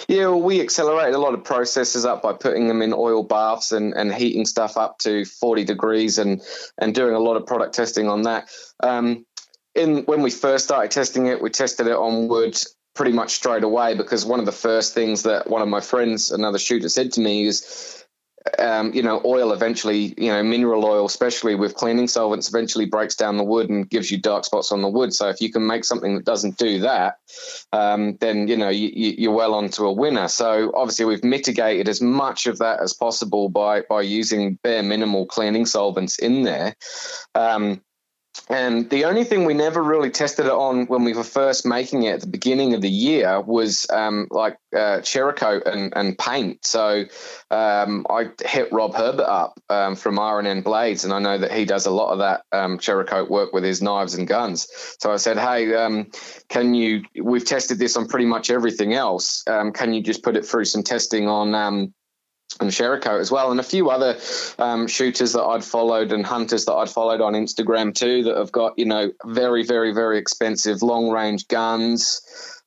Yeah, well, we accelerated a lot of processes up by putting them in oil baths and, and heating stuff up to 40 degrees and, and doing a lot of product testing on that. Um, in when we first started testing it, we tested it on wood pretty much straight away because one of the first things that one of my friends, another shooter, said to me is um, you know, oil eventually, you know, mineral oil, especially with cleaning solvents, eventually breaks down the wood and gives you dark spots on the wood. So if you can make something that doesn't do that, um, then you know you, you're well onto a winner. So obviously we've mitigated as much of that as possible by by using bare minimal cleaning solvents in there. Um, and the only thing we never really tested it on when we were first making it at the beginning of the year was um, like uh, Cerakote and, and paint. So um, I hit Rob Herbert up um, from R&N Blades, and I know that he does a lot of that um, Cerakote work with his knives and guns. So I said, hey, um, can you? We've tested this on pretty much everything else. Um, can you just put it through some testing on um, and Cerakote as well, and a few other um, shooters that I'd followed and hunters that I'd followed on Instagram too that have got you know very very very expensive long range guns.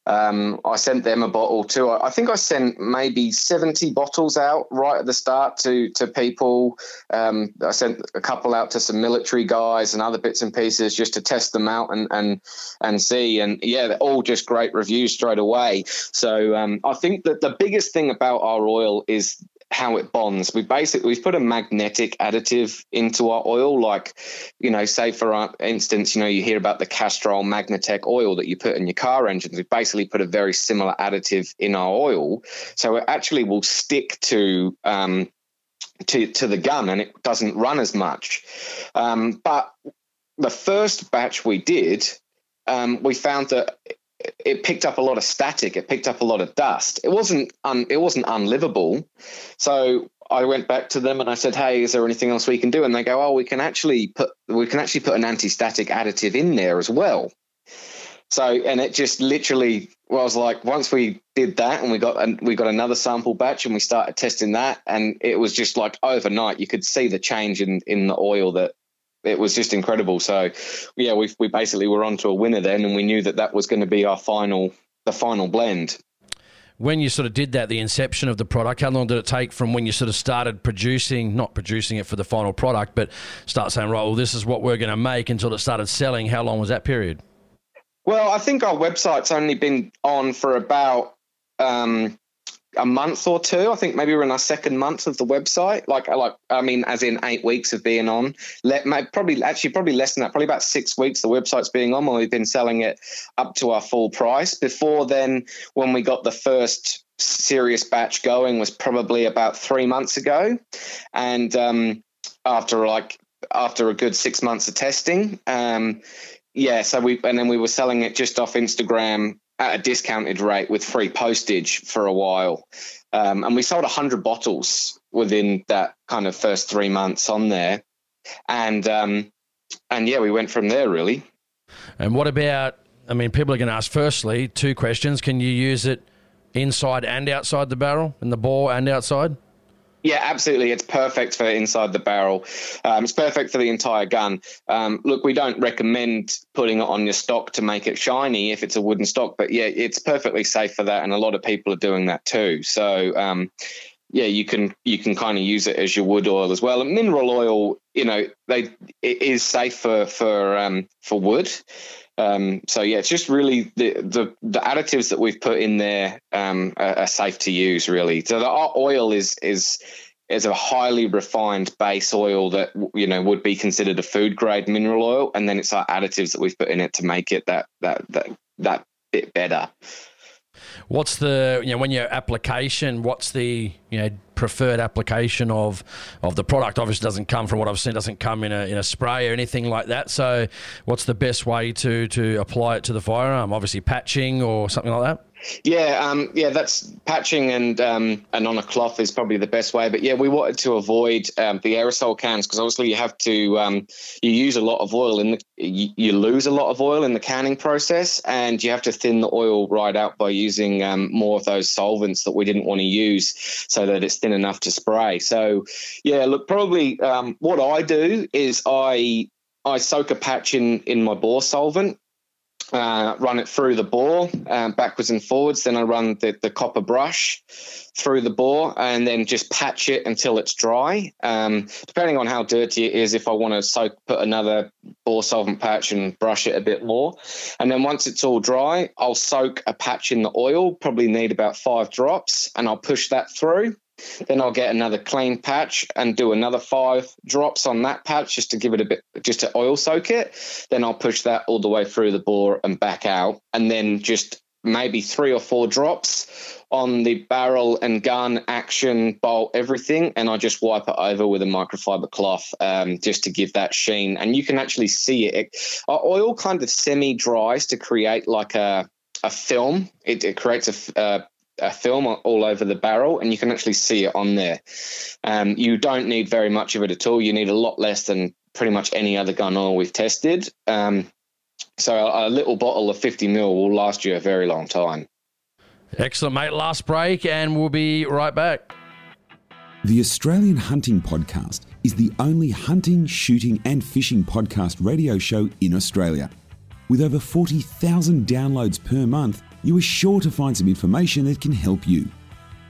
Um, I sent them a bottle too. I, think I sent maybe seventy bottles out right at the start to to people. Um, I sent a couple out to some military guys and other bits and pieces just to test them out and and and see. And yeah, they're all just great reviews straight away. So um, I think that the biggest thing about our oil is how it bonds. We basically we've put a magnetic additive into our oil, like you know, say for instance, you know, you hear about the Castrol Magnatec oil that you put in your car engines. We basically put a very similar additive in our oil, so it actually will stick to um, to to the gun and it doesn't run as much. Um, but the first batch we did, um, we found that it picked up a lot of static. It picked up a lot of dust. It wasn't un, it wasn't unlivable. So I went back to them and I said, "Hey, is there anything else we can do?" And they go, "Oh, we can actually put we can actually put an anti-static additive in there as well." So and it just literally was like once we did that and we got and we got another sample batch and we started testing that and it was just like overnight you could see the change in in the oil that it was just incredible. So, yeah, we we basically were onto a winner then, and we knew that that was going to be our final the final blend. When you sort of did that, the inception of the product, how long did it take from when you sort of started producing, not producing it for the final product, but start saying, right, well, this is what we're going to make until it started selling? How long was that period? Well, I think our website's only been on for about um, a month or two. I think maybe we're in our second month of the website. Like, like I mean, as in eight weeks of being on. Let probably actually probably less than that. Probably about six weeks. The website's being on. When we've been selling it up to our full price. Before then, when we got the first serious batch going, was probably about three months ago, and um, after like after a good six months of testing. Um, yeah, so we and then we were selling it just off Instagram at a discounted rate with free postage for a while. Um, and we sold 100 bottles within that kind of first three months on there. And, um, and yeah, we went from there really. And what about, I mean, people are going to ask firstly two questions. Can you use it inside and outside the barrel, in the bore and outside? Yeah, absolutely. It's perfect for inside the barrel. Um, it's perfect for the entire gun. Um, look, we don't recommend putting it on your stock to make it shiny if it's a wooden stock, but yeah, it's perfectly safe for that, and a lot of people are doing that too. So. Um, yeah, you can you can kind of use it as your wood oil as well. And mineral oil, you know, they it is safe for for um, for wood. Um, so yeah, it's just really the, the, the additives that we've put in there um, are, are, safe to use. Really, so the oil is is is a highly refined base oil that you know would be considered a food grade mineral oil, and then it's our additives that we've put in it to make it that that that that bit better. What's the you know when your application? What's the you know preferred application of of the product? Obviously, doesn't come from what I've seen. Doesn't come in a in a spray or anything like that. So, what's the best way to to apply it to the firearm? Obviously, patching or something like that. Yeah, um, yeah, that's patching and um, and on a cloth is probably the best way. But yeah, we wanted to avoid um, the aerosol cans because obviously you have to um, you use a lot of oil in the you, you, lose a lot of oil in the canning process, and you have to thin the oil right out by using um, more of those solvents that we didn't want to use, so that it's thin enough to spray. So yeah, look, probably um, what I do is I I soak a patch in in my bore solvent uh, run it through the bore um, backwards and forwards. Then I run the, the copper brush through the bore and then just patch it until it's dry. Um, depending on how dirty it is, if I want to soak, put another bore solvent patch and brush it a bit more. And then once it's all dry, I'll soak a patch in the oil, probably need about five drops, and I'll push that through. Then I'll get another clean patch and do another five drops on that patch just to give it a bit, just to oil soak it. Then I'll push that all the way through the bore and back out. And then just maybe three or four drops on the barrel and gun, action, bolt, everything, and I just wipe it over with a microfiber cloth um, just to give that sheen. And you can actually see it. it oil kind of semi dries to create like a a film. It, it creates a, a a film all over the barrel, and you can actually see it on there. Um, you don't need very much of it at all. You need a lot less than pretty much any other gun oil we've tested. Um, so a, a, little bottle of 50 mil will last you a very long time. Excellent, mate. Last break, and we'll be right back. The Australian Hunting Podcast is the only hunting, shooting, and fishing podcast radio show in Australia. With over 40,000 downloads per month, you are sure to find some information that can help you.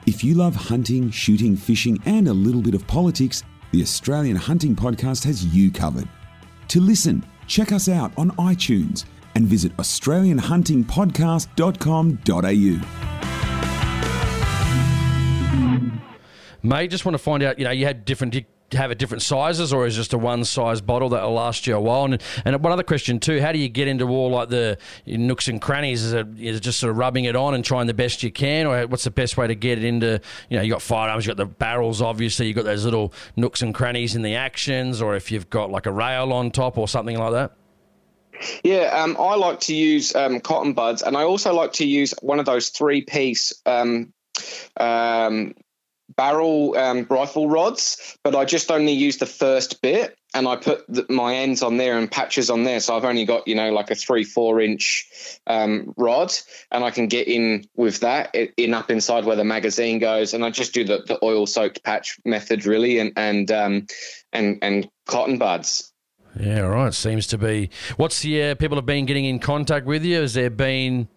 If you love hunting, shooting, fishing, and a little bit of politics, the Australian Hunting Podcast has you covered. To listen, check us out on iTunes and visit AustralianHuntingPodcast.com.au. Mate, just want to find out, you know, you had different have it different sizes or is just a one size bottle that'll last you a while? And, and one other question too, how do you get into all like the nooks and crannies? Is it, is it just sort of rubbing it on and trying the best you can, or what's the best way to get it into? You know, you got firearms, you got the barrels, obviously, you got those little nooks and crannies in the actions, or if you've got like a rail on top or something like that. Yeah, um, I like to use um, cotton buds, and I also like to use one of those three piece um, um barrel um, rifle rods, but I just only use the first bit and I put the, my ends on there and patches on there. So I've only got, you know, like a three, four inch um, rod and I can get in with that in up inside where the magazine goes. And I just do the, the oil soaked patch method really and, and, um, and, and cotton buds. Yeah, right. Seems to be. What's the uh, people have been getting in contact with you? Has there been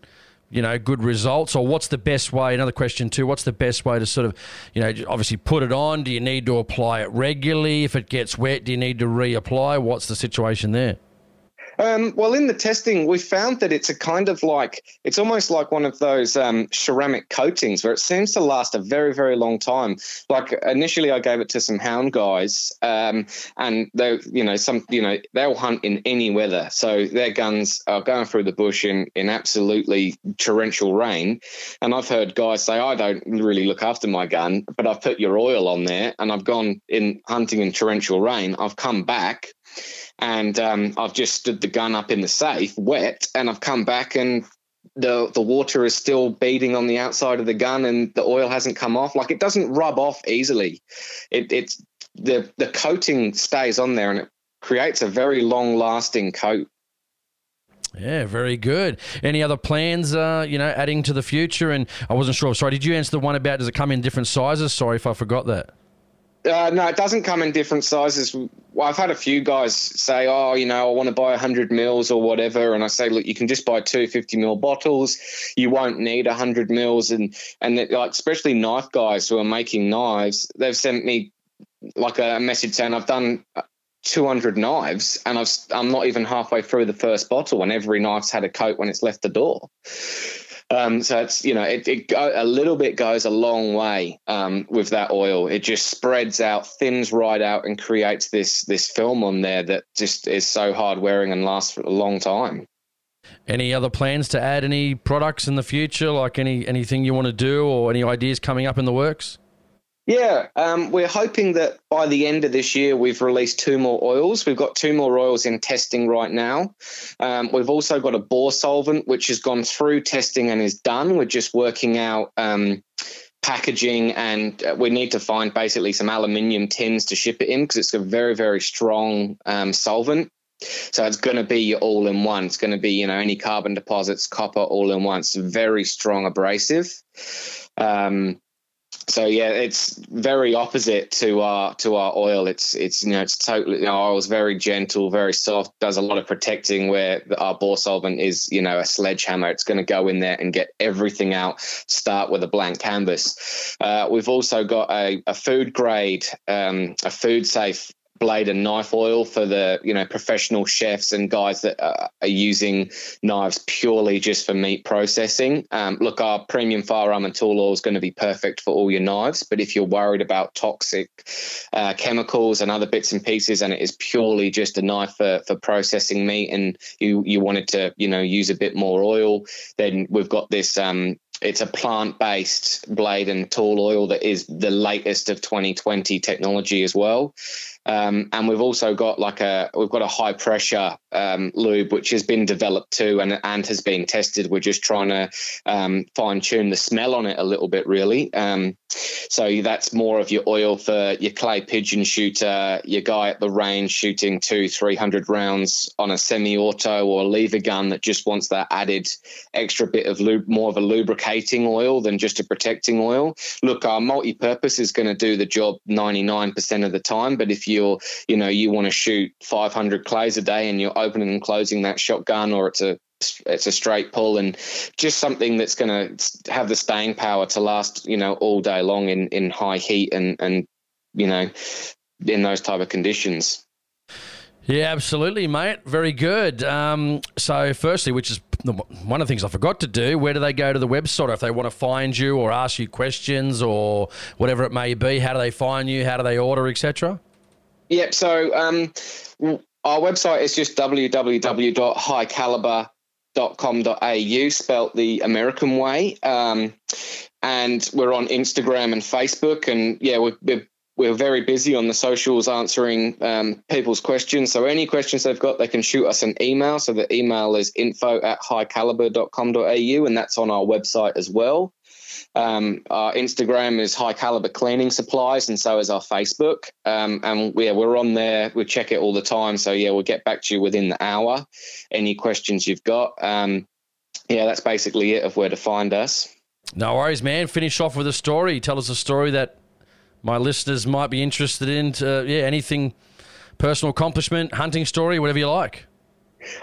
you know, good results? Or what's the best way? Another question too. What's the best way to sort of, you know, obviously put it on? Do you need to apply it regularly? If it gets wet, do you need to reapply? What's the situation there? Um, well, in the testing, we found that it's a kind of like it's almost like one of those um, ceramic coatings where it seems to last a very, very long time. Like initially, I gave it to some hound guys, um, and they, you know, some, you know, they'll hunt in any weather, so their guns are going through the bush in in absolutely torrential rain. And I've heard guys say, "I don't really look after my gun, but I've put your oil on there, and I've gone in hunting in torrential rain. I've come back." And um, I've just stood the gun up in the safe, wet, and I've come back and the the water is still beating on the outside of the gun, and the oil hasn't come off. Like it doesn't rub off easily. It, it's the the coating stays on there, and it creates a very long lasting coat. Yeah, very good. Any other plans, uh, you know, adding to the future? And I wasn't sure. Sorry, did you answer the one about does it come in different sizes? Sorry if I forgot that. Uh, no, it doesn't come in different sizes. Well, I've had a few guys say, "Oh, you know, I want to buy 100 mils or whatever," and I say, "Look, you can just buy two 50 mil bottles. You won't need 100 mils." And and like especially knife guys who are making knives, they've sent me like a message saying, "I've done 200 knives, and I've I'm not even halfway through the first bottle, and every knife's had a coat when it's left the door." Um, so it's you know it, it go, a little bit goes a long way um, with that oil. It just spreads out, thins right out, and creates this this film on there that just is so hard wearing and lasts for a long time. Any other plans to add any products in the future, like any anything you want to do, or any ideas coming up in the works? Yeah, um, we're hoping that by the end of this year, we've released two more oils. We've got two more oils in testing right now. Um, we've also got a bore solvent, which has gone through testing and is done. We're just working out um, packaging, and uh, we need to find basically some aluminium tins to ship it in because it's a very, very strong um, solvent. So it's going to be all in one. It's going to be, you know, any carbon deposits, copper, all in one. It's very strong abrasive. Um, so yeah, it's very opposite to our to our oil. It's it's you know it's totally you know, oil's very gentle, very soft, does a lot of protecting. Where our bore solvent is you know a sledgehammer. It's going to go in there and get everything out. Start with a blank canvas. Uh, we've also got a, a food grade, um, a food safe blade and knife oil for the you know professional chefs and guys that are using knives purely just for meat processing. Um, look, our premium firearm and tool oil is going to be perfect for all your knives, but if you're worried about toxic uh, chemicals and other bits and pieces, and it is purely just a knife for, for processing meat, and you you wanted to you know use a bit more oil, then we've got this um, it's a plant-based blade and tool oil that is the latest of 2020 technology as well. Um, and we've also got like a we've got a high pressure um, lube which has been developed too and and has been tested. We're just trying to um, fine tune the smell on it a little bit, really. Um, so that's more of your oil for your clay pigeon shooter, your guy at the range shooting two, three hundred rounds on a semi-auto or a lever gun that just wants that added extra bit of lube, more of a lubricating oil than just a protecting oil. Look, our multi-purpose is going to do the job ninety nine percent of the time, but if you're, you know, you want to shoot 500 clays a day and you're opening and closing that shotgun or it's a it's a straight pull and just something that's going to have the staying power to last, you know, all day long in, in high heat and, and, you know, in those type of conditions. Yeah, absolutely, mate. Very good. Um, so, firstly, which is one of the things I forgot to do, where do they go to the website if they want to find you or ask you questions or whatever it may be? How do they find you? How do they order, etc.? Yep. So um, our website is just www.highcaliber.com.au, spelt the American way. Um, and we're on Instagram and Facebook. And yeah, we're, we're, we're very busy on the socials answering um, people's questions. So any questions they've got, they can shoot us an email. So the email is info at highcaliber.com.au, and that's on our website as well. Um, our Instagram is High Caliber Cleaning Supplies, and so is our Facebook. Um, and yeah, we're on there. We check it all the time. So yeah, we'll get back to you within the hour. Any questions you've got. Um, yeah, that's basically it of where to find us. No worries, man. Finish off with a story. Tell us a story that my listeners might be interested in. To, yeah, anything personal accomplishment, hunting story, whatever you like.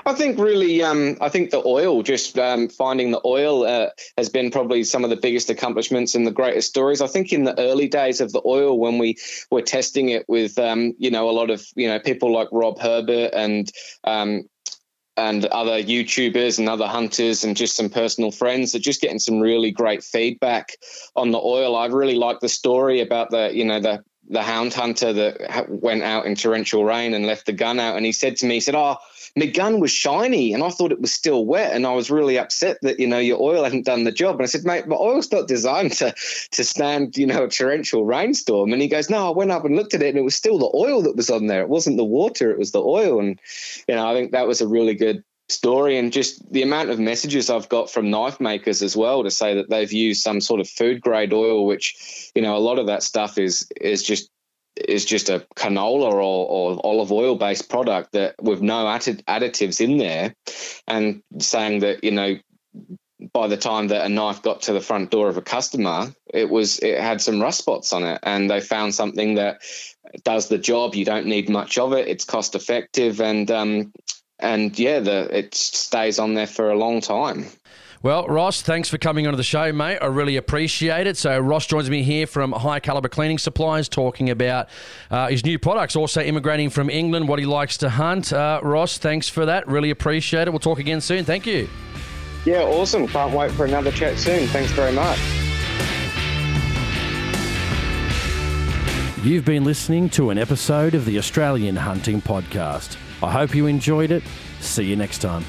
I think really, um, I think the oil, just um, finding the oil, uh, has been probably some of the biggest accomplishments and the greatest stories. I think in the early days of the oil, when we were testing it with, um, you know, a lot of you know people like Rob Herbert and um, and other YouTubers and other hunters and just some personal friends are just getting some really great feedback on the oil. I really like the story about the you know the the hound hunter that went out in torrential rain and left the gun out, and he said to me, he said, "Oh." my gun was shiny and I thought it was still wet. And I was really upset that, you know, your oil hadn't done the job. And I said, mate, my oil's not designed to, to stand, you know, a torrential rainstorm. And he goes, no, I went up and looked at it and it was still the oil that was on there. It wasn't the water, it was the oil. And, you know, I think that was a really good story and just the amount of messages I've got from knife makers as well to say that they've used some sort of food grade oil, which, you know, a lot of that stuff is, is just is just a canola or, or olive oil based product that with no added additives in there, and saying that you know by the time that a knife got to the front door of a customer, it was it had some rust spots on it, and they found something that does the job. You don't need much of it. It's cost effective, and um, and yeah, the it stays on there for a long time. Well, Ross, thanks for coming onto the show, mate. I really appreciate it. So, Ross joins me here from High Caliber Cleaning Supplies, talking about uh, his new products. Also, immigrating from England, what he likes to hunt. Uh, Ross, thanks for that. Really appreciate it. We'll talk again soon. Thank you. Yeah, awesome. Can't wait for another chat soon. Thanks very much. You've been listening to an episode of the Australian Hunting Podcast. I hope you enjoyed it. See you next time.